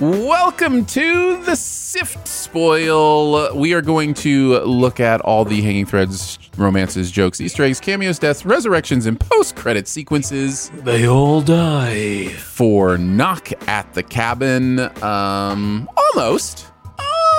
Welcome to the Sift Spoil. We are going to look at all the hanging threads, romances, jokes, Easter eggs, cameos, deaths, resurrections, and post credit sequences They all die. for Knock at the Cabin. Um, almost,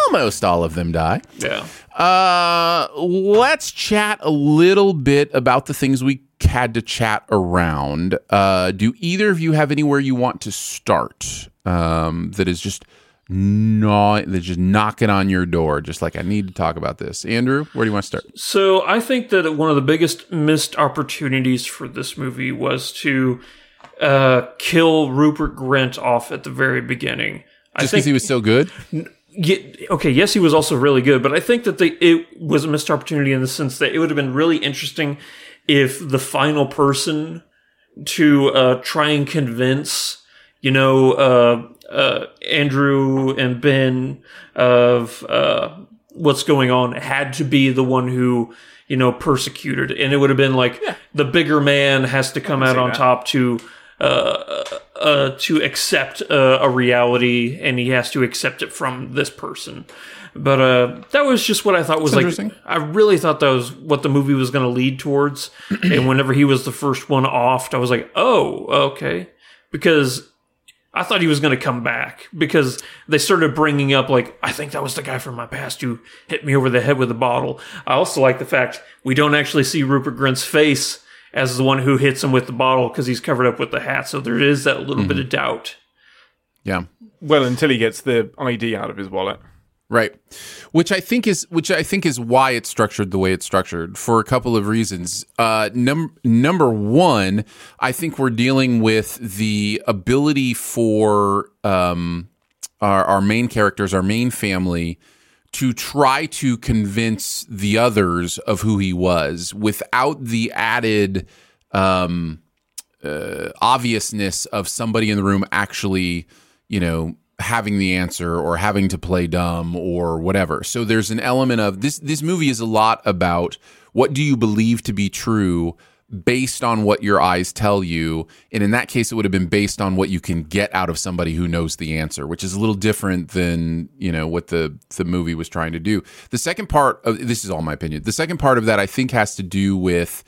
almost all of them die. Yeah. Uh, let's chat a little bit about the things we had to chat around. Uh, do either of you have anywhere you want to start? Um, that is just not that's just knocking on your door. Just like I need to talk about this. Andrew, where do you want to start? So I think that one of the biggest missed opportunities for this movie was to uh, kill Rupert Grint off at the very beginning. I Just think because he was so good. Ye- okay, yes, he was also really good, but I think that they, it was a missed opportunity in the sense that it would have been really interesting if the final person to uh, try and convince, you know, uh, uh, Andrew and Ben of uh, what's going on had to be the one who, you know, persecuted, and it would have been like the bigger man has to come out on top to uh, uh, to accept uh, a reality, and he has to accept it from this person. But uh, that was just what I thought was like. interesting. I really thought that was what the movie was going to lead towards. and whenever he was the first one off, I was like, "Oh, okay," because I thought he was going to come back because they started bringing up like, "I think that was the guy from my past who hit me over the head with a bottle." I also like the fact we don't actually see Rupert Grint's face as the one who hits him with the bottle because he's covered up with the hat. So there is that little bit mm-hmm. of doubt. Yeah. Well, until he gets the ID out of his wallet. Right. Which I think is which I think is why it's structured the way it's structured for a couple of reasons. Uh num- number 1, I think we're dealing with the ability for um our, our main characters, our main family to try to convince the others of who he was without the added um uh, obviousness of somebody in the room actually, you know, having the answer or having to play dumb or whatever. So there's an element of this this movie is a lot about what do you believe to be true based on what your eyes tell you. And in that case it would have been based on what you can get out of somebody who knows the answer, which is a little different than, you know, what the the movie was trying to do. The second part of this is all my opinion. The second part of that I think has to do with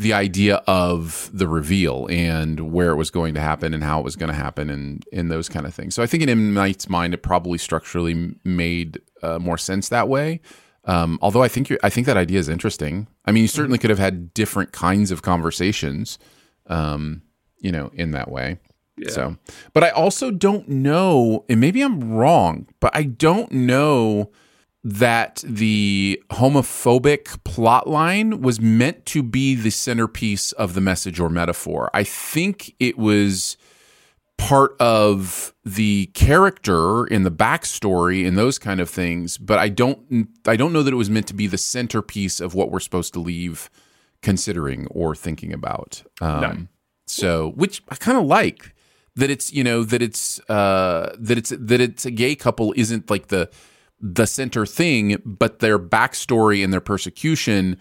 the idea of the reveal and where it was going to happen and how it was going to happen and and those kind of things. So I think in M Night's mind, it probably structurally made uh, more sense that way. Um, although I think you're, I think that idea is interesting. I mean, you certainly could have had different kinds of conversations, um, you know, in that way. So, but I also don't know, and maybe I'm wrong, but I don't know that the homophobic plot line was meant to be the centerpiece of the message or metaphor. I think it was part of the character in the backstory and those kind of things, but I don't I don't know that it was meant to be the centerpiece of what we're supposed to leave considering or thinking about. Um, So, which I kind of like that it's you know that it's uh, that it's that it's a gay couple isn't like the the center thing, but their backstory and their persecution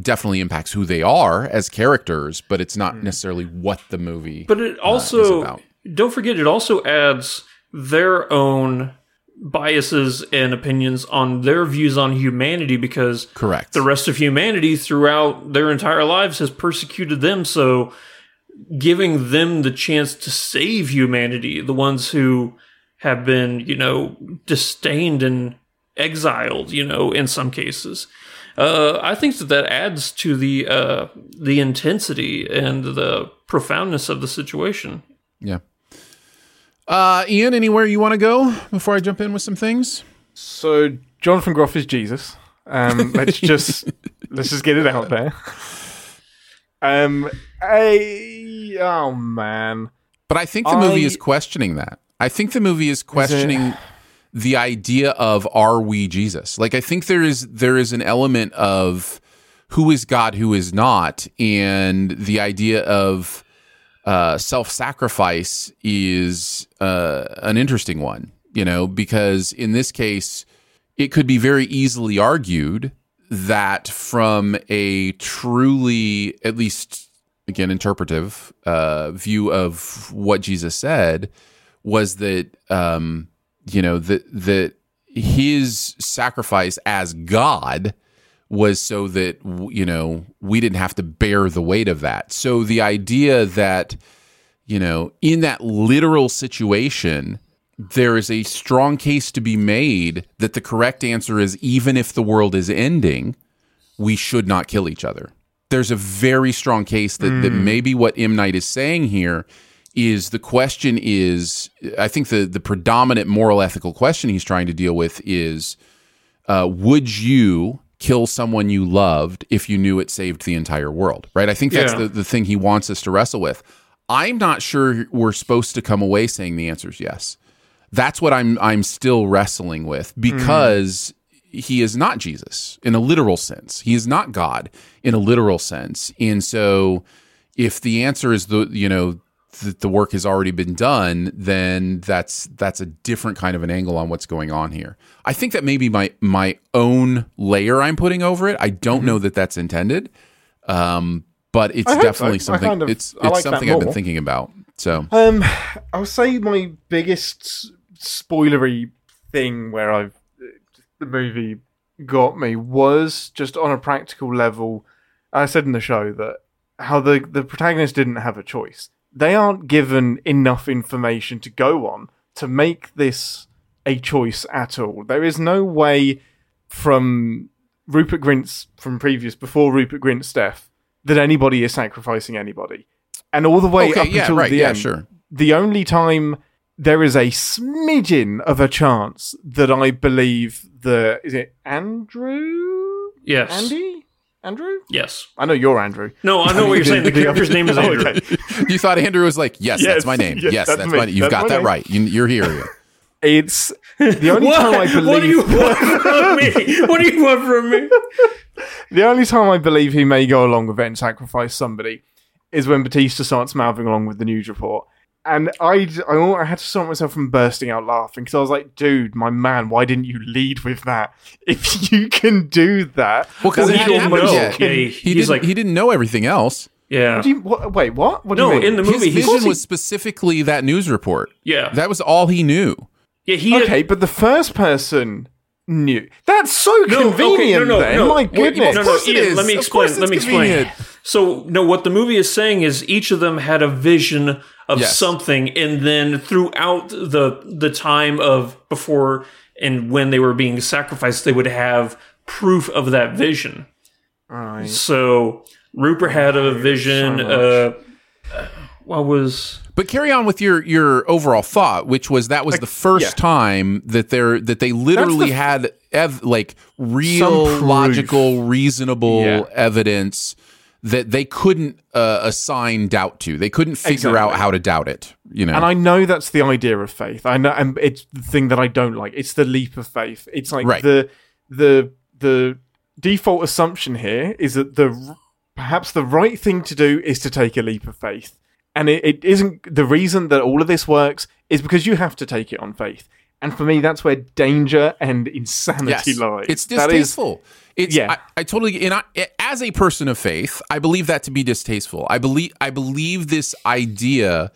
definitely impacts who they are as characters, but it's not hmm. necessarily what the movie. But it uh, also about. don't forget it also adds their own biases and opinions on their views on humanity because correct. the rest of humanity throughout their entire lives has persecuted them so giving them the chance to save humanity the ones who have been you know disdained and exiled you know in some cases uh, I think that that adds to the uh, the intensity and the profoundness of the situation. yeah. Uh, Ian, anywhere you want to go before I jump in with some things? So Jonathan Groff is Jesus. Um, let's just let's just get it out there. Um, I, oh man, But I think the movie is questioning that. I think the movie is questioning the idea of are we Jesus? Like I think there is there is an element of who is God, who is not, and the idea of uh, self-sacrifice is uh, an interesting one. You know, because in this case, it could be very easily argued that from a truly, at least again, interpretive uh, view of what Jesus said was that um, you know that that his sacrifice as God was so that you know we didn't have to bear the weight of that. So the idea that you know in that literal situation there is a strong case to be made that the correct answer is even if the world is ending we should not kill each other. There's a very strong case that, that mm. maybe what M. Night is saying here is the question is I think the the predominant moral ethical question he's trying to deal with is uh, would you kill someone you loved if you knew it saved the entire world? Right? I think that's Yeah. the, the thing he wants us to wrestle with. I'm not sure we're supposed to come away saying the answer is yes. That's what I'm I'm still wrestling with because he is not Jesus in a literal sense. He is not God in a literal sense. And so if the answer is the you know that the work has already been done, then that's that's a different kind of an angle on what's going on here. I think that maybe my my own layer I'm putting over it. I don't know that that's intended, um, but it's hope so. definitely something. kind of- it's it's like something I've been thinking about. So Um, I'll say my biggest spoilery thing where I've the movie got me was just on a practical level. I said in the show that how the the protagonist didn't have a choice. They aren't given enough information to go on to make this a choice at all. There is no way from Rupert Grint's from previous before Rupert Grint's death that anybody is sacrificing anybody. And all the way okay, up yeah, until right, the yeah, end, sure. the only time there is a smidgen of a chance that I believe that is it Andrew Yes. Andy Andrew Yes. I know you're Andrew. No, I know what you're saying. The character's name is Oh, Andrew. okay. You thought Andrew was like, yes, Yes, that's my name. yes, Yes, that's that's, me. my. You've That's got that name. right. You, you're here. It's the only time I believe What do you want from me? What do you want from me? the only time I believe he may go along with it and sacrifice somebody is when Bautista starts mouthing along with the news report. And I, I, I had to stop myself from bursting out laughing because I was like, dude, my man, why didn't you lead with that? If you can do that. Well, because Well, it he didn't know. yet. Yeah, he- he he's didn't. like- he didn't know everything else. Yeah. What do you, what, wait, what? What do No, you mean? in the movie, His he's vision was specifically that news report. yeah, That was all he knew. yeah. He had- okay, but the first person knew. That's so No, okay, convenient. no, no, then. no. My Wait, goodness. no, no, course it Ian, is. let me explain. Let me it's explain. convenient. So, no, what the movie is saying is each of them had a vision of Yes. something, and then throughout the the time of before and when they were being sacrificed, they would have proof of that vision. Right. So Rupert had a vision. so uh, what was? But carry on with your your overall thought, which was that was the first yeah. time that they're that they literally the- had ev- like real logical, reasonable Yeah. evidence that they couldn't uh, assign doubt to. They couldn't figure out how to doubt it. You know, And I know that's the idea of faith. I know, and it's the thing that I don't like. It's the leap of faith. It's like Right. the the the default assumption here is that the perhaps the right thing to do is to take a leap of faith. And it, it isn't the reason that all of this works is because you have to take it on faith. And for me, that's where danger and insanity lies. It's That is- distasteful. It's Yeah. I, I totally and I, as a person of faith, I believe that to be distasteful. I believe I believe this idea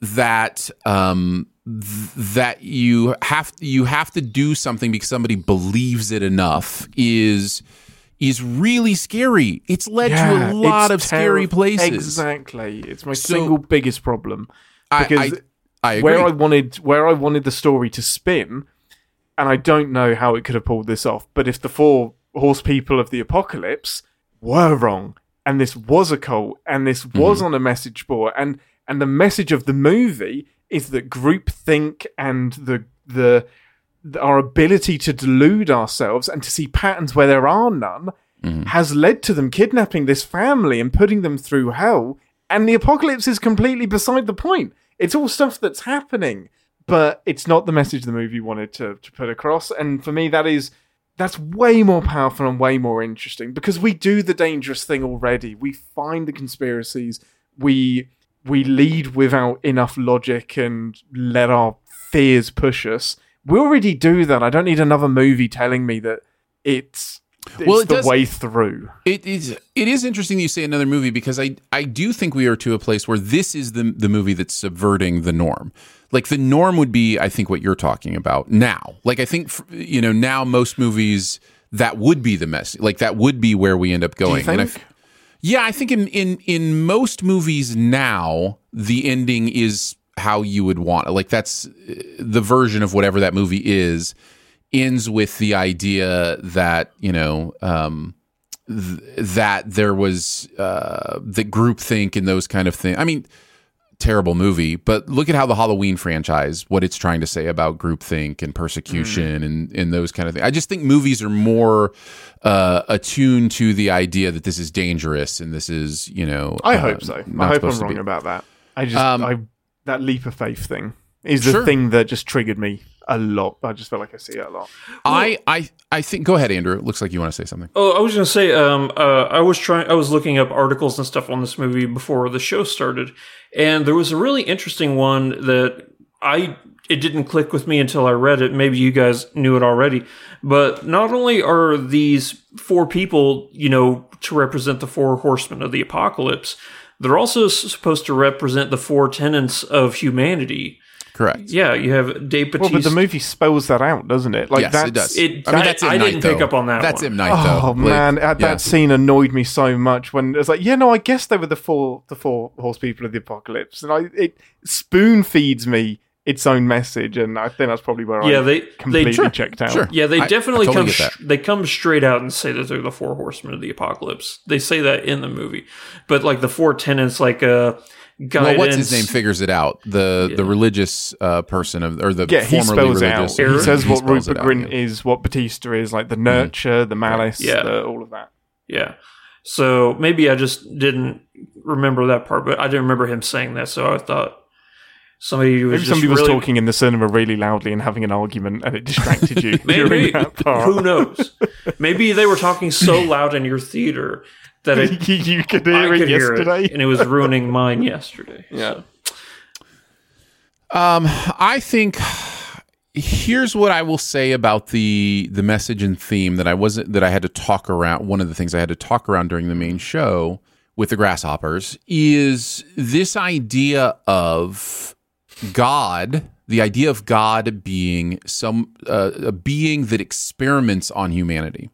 that um th- that you have you have to do something because somebody believes it enough is is really scary. It's led to a lot of scary places. Exactly. It's my So- single biggest problem. I- Because I, I agree. where I wanted where I wanted the story to spin, and I don't know how it could have pulled this off. But if the four horse people of the apocalypse were wrong, and this was a cult, and this Mm-hmm. was on a message board, and and the message of the movie is that groupthink and the the the- our ability to delude ourselves and to see patterns where there are none Mm-hmm. has led to them kidnapping this family and putting them through hell. And the apocalypse is completely beside the point. It's all stuff that's happening, but it's not the message the movie wanted to, to put across. And for me, that is that's way more powerful and way more interesting because we do the dangerous thing already. We find the conspiracies. We we lead without enough logic and let our fears push us. We already do that. I don't need another movie telling me that it's, it's Well, it the does- way through. It is it is interesting that you say another movie because I I do think we are to a place where this is the the movie that's subverting the norm. Like the norm would be I think what you're talking about now. Like I think you know now most movies that would be the mess. Like that would be where we end up going. And I think? yeah, I think in in in most movies now the ending is how you would want. it. Like that's the version of whatever that movie is ends with the idea that you know um, th- that there was uh, the groupthink and those kind of things. I mean, terrible movie, but look at how the Halloween franchise, what it's trying to say about groupthink and persecution and, and those kind of things. I just think movies are more uh, attuned to the idea that this is dangerous and this is, you know, I uh, hope so. I hope I'm wrong be. about that. I just Um, I that leap of faith thing is the Sure. thing that just triggered me a lot. I just feel like I see it a lot. I, I, I think. Go ahead, Andrew. It looks like you want to say something. Oh, I was gonna say, um, uh, I was trying, I was looking up articles and stuff on this movie before the show started, and there was a really interesting one that I it didn't click with me until I read it. Maybe you guys knew it already, but not only are these four people, you know, to represent the four horsemen of the apocalypse, they're also supposed to represent the four tenets of humanity. Correct. Yeah, you have Dave Well, but the movie spells that out, doesn't it? Like yes, that's, it does. it- I mean, that's M. I Night, didn't pick up on that That's one. M. Night, though. Oh Like, man, yeah. that scene annoyed me so much when it was like, yeah, no, I guess they were the four the four horse people of the apocalypse, and I it spoon feeds me its own message, and I think that's probably where Yeah, I they- they- completely Sure, checked out. sure. Yeah, they I- I definitely totally come. sh- they come straight out and say that they're the four horsemen of the apocalypse. They say that in the movie, but like the four tenants, like uh, guidance. Well, what's his name figures it out. The the religious uh, person of or the Yeah, he formerly spells it out. He Aaron- says what Rupert out, Grint yeah. Mm-hmm. is, what Bautista is, like the nurture, the malice, Yeah. the, all of that. Yeah. So maybe I just didn't remember that part, but I didn't remember him saying that. So I thought somebody was Maybe just somebody was really- talking in the cinema really loudly and having an argument, and it distracted you Maybe during that part. who knows? Maybe they were talking so loud in your theater that it, you could I hear it could hear it, and it was ruining mine yesterday. Yeah. So. Um, I think here's what I will say about the the message and theme that I wasn't that I had to talk around. One of the things I had to talk around during the main show with the grasshoppers is this idea of God, the idea of God being some uh, a being that experiments on humanity.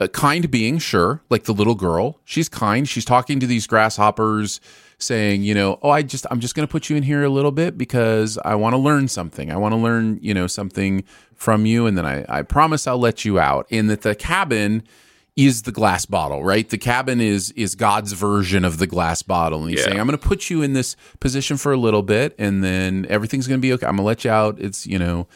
A kind being, sure, like the little girl. She's kind. She's talking to these grasshoppers, saying, you know, oh, I just, I'm just going to put you in here a little bit because I want to learn something. I want to learn, you know, something from you, and then I, I promise I'll let you out. And that the cabin is the glass bottle, right? The cabin is is God's version of the glass bottle, and he's Yeah. saying, I'm going to put you in this position for a little bit, and then everything's going to be okay. I'm going to let you out. It's, you know,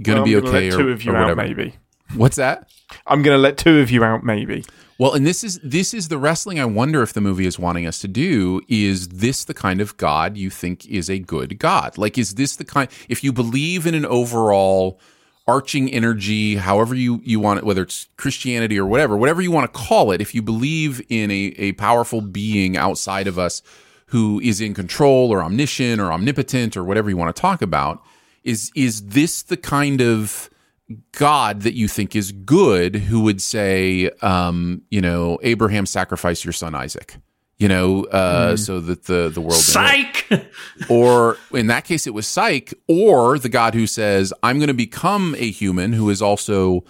going to I'm be gonna okay, or, two of you or out, maybe. What's that? I'm going to let two of you out, maybe. Well, and this is this is the wrestling I wonder if the movie is wanting us to do is this the kind of god you think is a good god? Like is this the kind if you believe in an overall arching energy, however you, you want it, whether it's Christianity or whatever, whatever you want to call it, if you believe in a, a powerful being outside of us who is in control or omniscient or omnipotent or whatever you want to talk about, is is this the kind of God that you think is good who would say, um, you know, Abraham sacrifice your son Isaac? you know, uh, mm. so that the the world psych, or in that case, it was psych, or the God who says, "I'm going to become a human who is also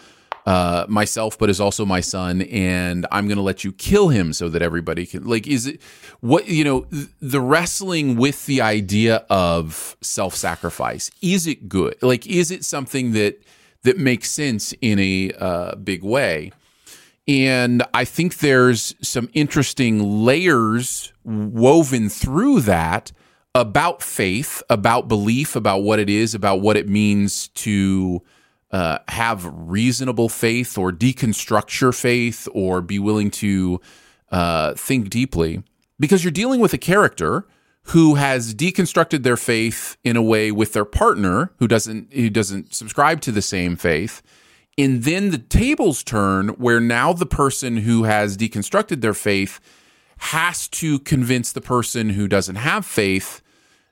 uh, myself, but is also my son, and I'm going to let you kill him so that everybody can." Like, is it what you know? The wrestling with the idea of self sacrifice is it good? Like, is it something that that makes sense in a uh, big way? And I think there's some interesting layers woven through that about faith, about belief, about what it is, about what it means to uh, have reasonable faith or deconstruct your faith or be willing to uh, think deeply. Because you're dealing with a character who has deconstructed their faith in a way with their partner who doesn't who doesn't subscribe to the same faith. And then the tables turn where now the person who has deconstructed their faith has to convince the person who doesn't have faith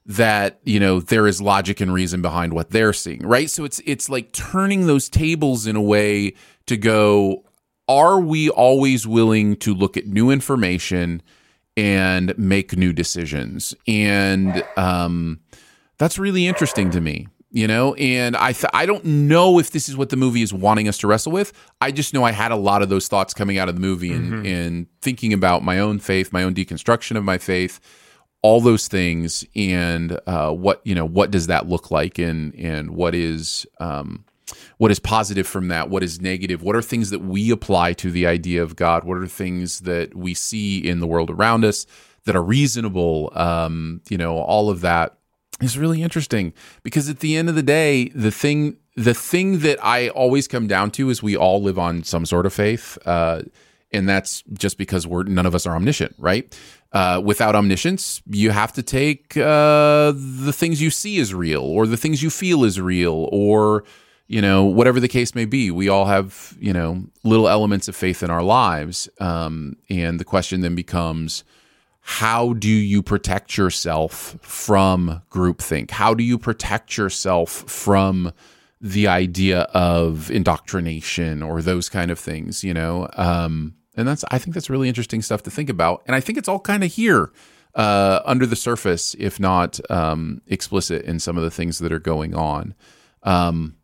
that you know there is logic and reason behind what they're seeing right? So it's it's like turning those tables in a way to go are we always willing to look at new information and make new decisions. And um, that's really interesting to me you know? And i th- i don't know if this is what the movie is wanting us to wrestle with. I just know i had a lot of those thoughts coming out of the movie and mm-hmm. and thinking about my own faith my own deconstruction of my faith all those things and uh, what you know what does that look like and and what is um, what is positive from that what is negative what are things that we apply to the idea of god what are things that we see in the world around us that are reasonable um, you know all of that is really interesting because at the end of the day, the thing the thing that I always come down to is we all live on some sort of faith, uh, and that's just because we're none of us are omniscient, right? Uh, without omniscience, you have to take uh, the things you see as real, or the things you feel is real, or you know whatever the case may be. We all have you know little elements of faith in our lives, um, and the question then becomes how do you protect yourself from groupthink? How do you protect yourself from the idea of indoctrination or those kind of things, you know? Um, and that's, I think that's really interesting stuff to think about. And I think it's all kind of here uh, under the surface, if not um, explicit in some of the things that are going on. Um,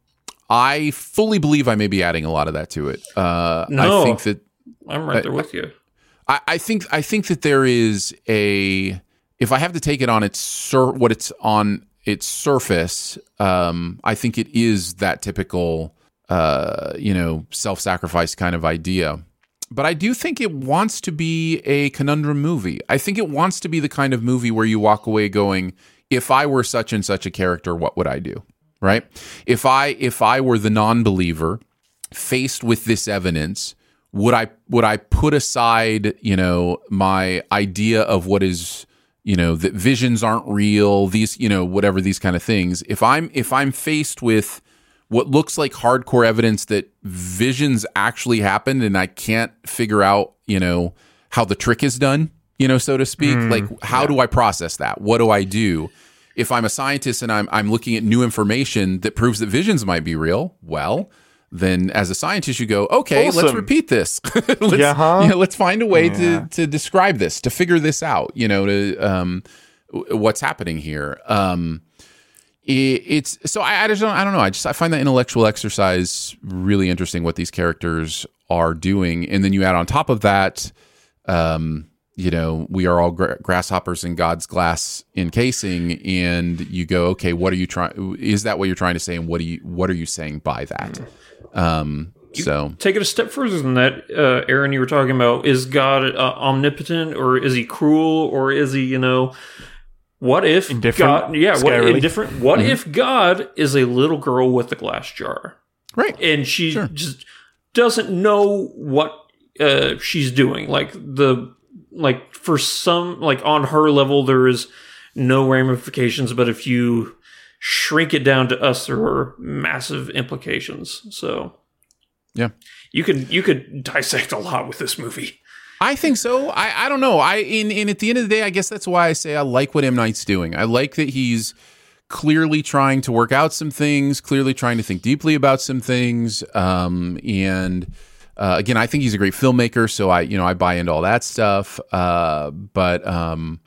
I fully believe I may be adding a lot of that to it. Uh, no, I think that I'm right there with you. I, I think I think that there is a if I have to take it on its sur- what it's on its surface, um, I think it is that typical uh, you know self-sacrifice kind of idea. But I do think it wants to be a conundrum movie. I think it wants to be the kind of movie where you walk away going, if I were such and such a character, what would I do? Right? If I if I were the non-believer faced with this evidence, would I would I put aside you know my idea of what is you know that visions aren't real these you know whatever these kind of things if I'm if I'm faced with what looks like hardcore evidence that visions actually happened and I can't figure out you know how the trick is done you know so to speak mm, like how yeah. do I process that what do I do if I'm a scientist and I'm I'm looking at new information that proves that visions might be real well then as a scientist you go okay awesome. let's repeat this let's, yeah, huh? you know, let's find a way yeah. to to describe this to figure this out you know to um what's happening here um it, it's so I, I just don't I don't know I just I find that intellectual exercise really interesting what these characters are doing and then you add on top of that um you know, we are all gra- grasshoppers in God's glass encasing, and you go, okay, what are you trying? Is that what you're trying to say? And what do you what are you saying by that? Um, you so take it a step further than that, uh, Aaron. You were talking about is God uh, omnipotent or is he cruel or is he you know? What if indifferent? God, yeah, what indifferent? What mm-hmm. if God is a little girl with a glass jar, right? And she sure. just doesn't know what uh, she's doing. Like the like for some like on her level there is no ramifications, but if you shrink it down to us, there are massive implications. So, Yeah. you could you could dissect a lot with this movie. I think so. I, I don't know. I in, in at the end of the day, I guess that's why I say I like what M Night's doing. I like that he's clearly trying to work out some things, clearly trying to think deeply about some things. Um, and uh, again, I think he's a great filmmaker, so I you know I buy into all that stuff. Uh, but um,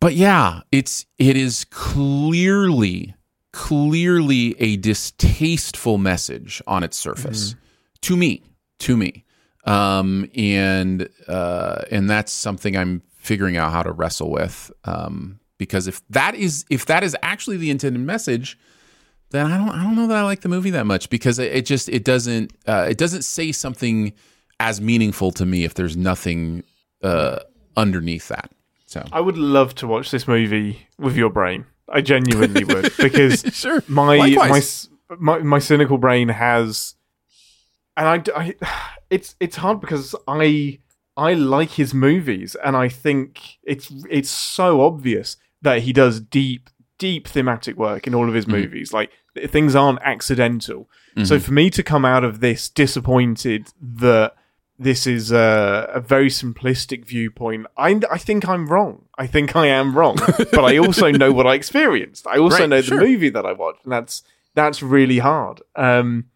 but yeah, it's it is clearly clearly a distasteful message on its surface to me to me um, and uh, and that's something I'm figuring out how to wrestle with. Um, because if that is if that is actually the intended message, then I don't I don't know that I like the movie that much because it, it just it doesn't uh, it doesn't say something as meaningful to me if there's nothing uh, underneath that. So I would love to watch this movie with your brain. I genuinely would because Sure. my my, my my cynical brain has, and I, I- it's it's hard because I I like his movies and I think it's it's so obvious that he does deep deep thematic work in all of his movies. Like things aren't accidental. So for me to come out of this disappointed that this is a, a very simplistic viewpoint. I, I think I'm wrong. I think I am wrong, but I also know what I experienced. I also Right, know the sure. movie that I watched, and that's that's really hard. Um,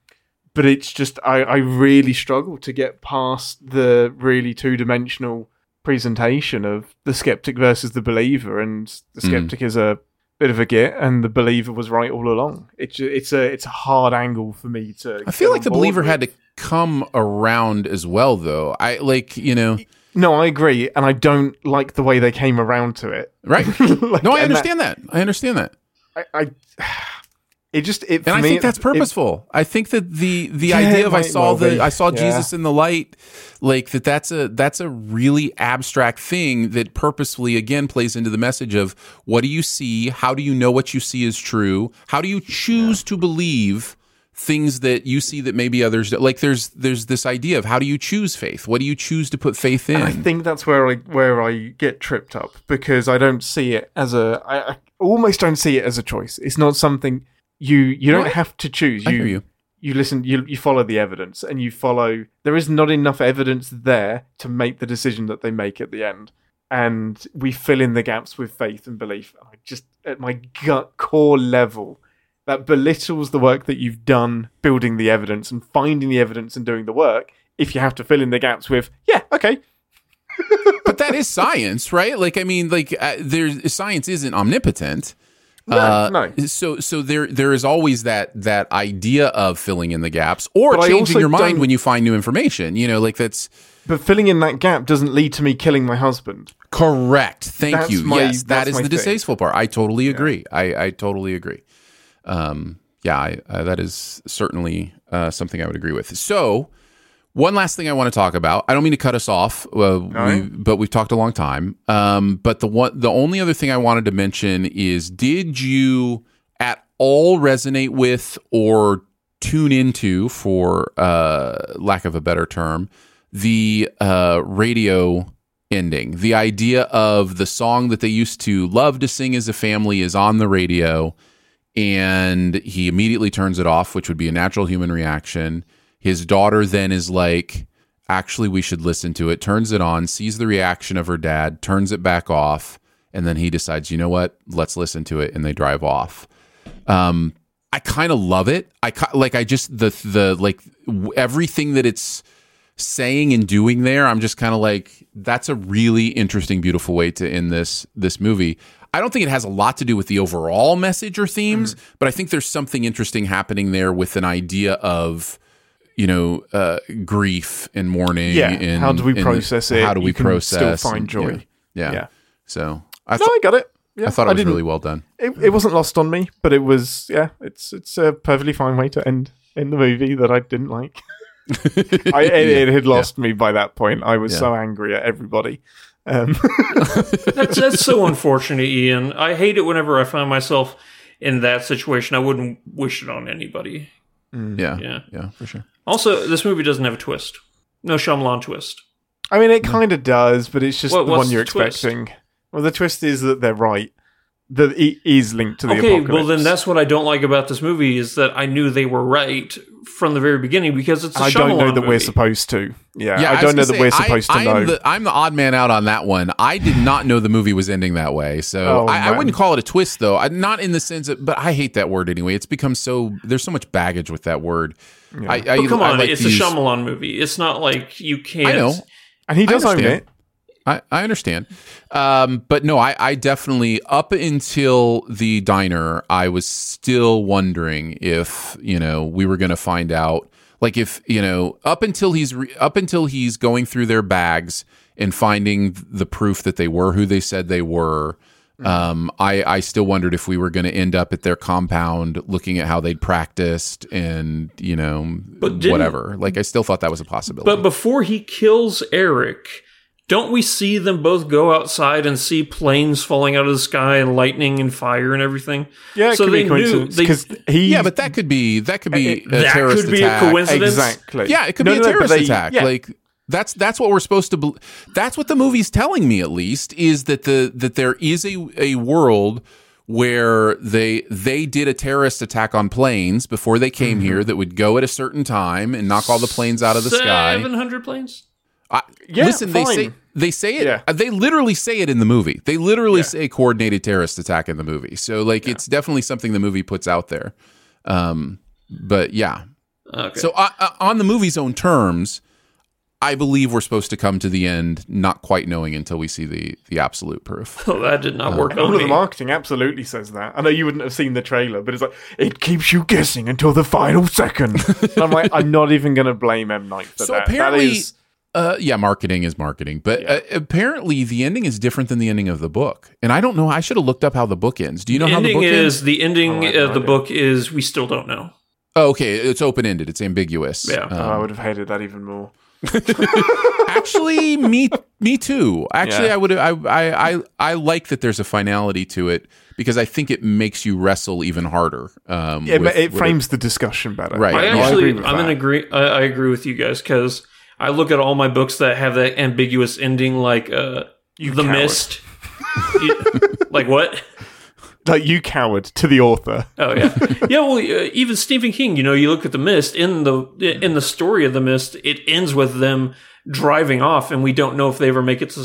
but it's just I, I really struggle to get past the really two dimensional presentation of the skeptic versus the believer, and the Mm. skeptic is a bit of a git, and the believer was right all along. It's it's a it's a hard angle for me to. I feel like the believer with. had to come around as well, though. I like you know No, I agree, and I don't like the way they came around to it. right. Like, No, I and that- understand that. I understand that. I, I, it just it. And I me, think that's it- purposeful. I think that the the Yeah, idea of I saw well the be. I saw Yeah. Jesus in the light, like that. That's a that's a really abstract thing that purposefully again plays into the message of what do you see? How do you know what you see is true? How do you choose to believe? things that you see that maybe others don't. like there's there's this idea of how do you choose faith what do you choose to put faith in I think that's where I where I get tripped up because I don't see it as a. I, I almost don't see it as a choice. It's not something you you don't have to choose. I hear you. you listen you you follow the evidence and you follow there is not enough evidence there to make the decision that they make at the end. And we fill in the gaps with faith and belief. I just at my gut core level that belittles the work that you've done building the evidence and finding the evidence and doing the work. If you have to fill in the gaps with yeah okay. But that is science right? Like i mean like uh, there's science isn't omnipotent Uh, no. So so there there is always that that idea of filling in the gaps or But changing your mind when you find new information. You know, like that's but filling in that gap doesn't lead to me killing my husband correct. Thank That's you. my- yes, that's the thing. distasteful part. I totally agree. I I totally agree. Um, yeah, I, uh, that is certainly uh, something I would agree with. So. One last thing I want to talk about. I don't mean to cut us off, uh, we, but we've talked a long time. Um, but the one, the only other thing I wanted to mention is: Did you at all resonate with or tune into, for uh, lack of a better term, the uh, radio ending? The idea of the song that they used to love to sing as a family is on the radio, and he immediately turns it off, which would be a natural human reaction. His daughter then is like, actually, we should listen to it, turns it on, sees the reaction of her dad, turns it back off, and then he decides, you know what, let's listen to it, and they drive off. Um, I kind of love it. I like, I just the the like w- everything that it's saying and doing there. I'm just kind of like, that's a really interesting, beautiful way to end this this movie. I don't think it has a lot to do with the overall message or themes, Mm-hmm. but I think there's something interesting happening there with an idea of you know uh, grief and mourning. Yeah, and, how do we and process it? How do we You can process? still find and- joy. Yeah, yeah. Yeah. So I, no i got it yeah, I thought it was didn't- really well done. it, it wasn't lost on me, but it was yeah, it's it's a perfectly fine way to end in the movie that I didn't like. I, it, it had lost me by that point. I was Yeah. so angry at everybody. Um, That's that's so unfortunate, Ian. I hate it whenever I find myself in that situation. I wouldn't wish it on anybody. Yeah, Yeah. yeah, for sure. Also, this movie doesn't have a twist. No Shyamalan twist. I mean, it kind of does, but it's just What- the what's one you're the twist? expecting. Well, the twist is that they're right. that it is linked to the okay, apocalypse. well then that's what I don't like about this movie is that I knew they were right from the very beginning because it's a I don't know Shyamalan that we're supposed to. Yeah, Yeah, I was don't know gonna that we're supposed I, to I know. Am the, I'm the odd man out on that one. I did not know the movie was ending that way, so Oh, I, I wouldn't call it a twist, though. I, not in the sense, of, but I hate that word anyway. It's become so there's so much baggage with that word. I, I, But come I on, like it's a use- Shyamalan movie. It's not like you can't. I know. and he does own understand. it. I, I understand. Um, but no, I, I definitely, up until the diner, I was still wondering if, you know, we were going to find out. Like if, you know, up until he's, re- up until he's going through their bags and finding the proof that they were who they said they were. Um, I, I still wondered if we were going to end up at their compound looking at how they'd practiced and, you know, didn't- whatever. Like I still thought that was a possibility. But before he kills Eric, don't we see them both go outside and see planes falling out of the sky and lightning and fire and everything? Yeah, it so could they be a knew coincidence they, because he. Yeah, but that could be that could be a that terrorist could be a coincidence. exactly. Yeah, it could No, be a no, no, terrorist they- attack. yeah. Like that's that's what we're supposed to. Be, that's what the movie's telling me, at least, is that the that there is a a world where they they did a terrorist attack on planes before they came Mm-hmm. here that would go at a certain time and knock all the planes out of the sky. Seven hundred planes. I, Yeah, listen, they say they say it. Yeah. uh, They literally say it in the movie. They literally Yeah. say coordinated terrorist attack in the movie. So like, it's definitely something the movie puts out there. Um, but yeah. Okay. So uh, uh, on the movie's own terms, I believe we're supposed to come to the end not quite knowing until we see the the absolute proof. oh, that did not work All of the marketing absolutely says that. I know you wouldn't have seen the trailer, but it's like it keeps you guessing until the final second. I'm like, I'm not even going to blame M Night for So that. apparently, that is, uh, yeah, marketing is marketing, but uh, apparently the ending is different than the ending of the book. And I don't know. I should have looked up how the book ends. Do you know how the ending book ends? is the ending Oh, of the idea. book is we still don't know. Oh, okay, it's open ended. It's ambiguous. Yeah. oh, Um, I would have hated that even more. actually, me, me too. Actually, Yeah. I would. I, I, I, I like that there's a finality to it because I think it makes you wrestle even harder. Um, It, with- it with frames the discussion better. Right. I Yeah, No, actually, agree I'm in that. agree. I, I agree with you guys because I look at all my books that have that ambiguous ending, like uh, You the coward. mist. Like what? Like you coward to the author. Oh yeah, yeah. Well, uh, even Stephen King. You know, you look at the mist in the in the story of the mist. It ends with them driving off, and we don't know if they ever make it to,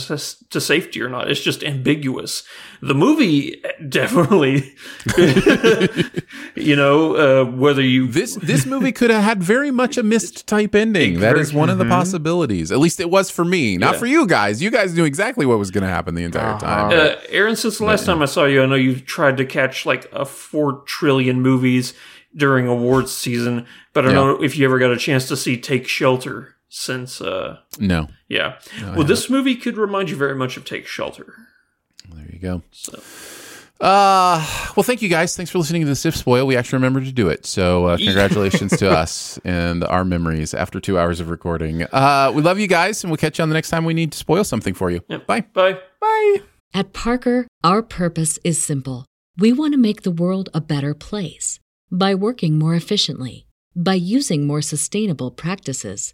to safety or not. It's just ambiguous. The movie definitely, you know, uh, whether you This this movie could have had very much a Mist type ending. That is one of the possibilities. At least it was for me, not Yeah. for you guys. You guys knew exactly what was going to happen the entire time. Uh, Aaron, since the last time I saw you, I know you've tried to catch like a four trillion movies during awards season, but I don't know if you ever got a chance to see Take Shelter since, uh, no, yeah. well, this movie could remind you very much of Take Shelter. there you go. So, Uh, well, thank you guys. Thanks for listening to the Sif Spoil. We actually remembered to do it. So, uh, congratulations to us and our memories after two hours of recording. Uh, we love you guys, and we'll catch you on the next time we need to spoil something for you. Bye. bye. Bye. At Parker, our purpose is simple. We want to make the world a better place by working more efficiently, by using more sustainable practices,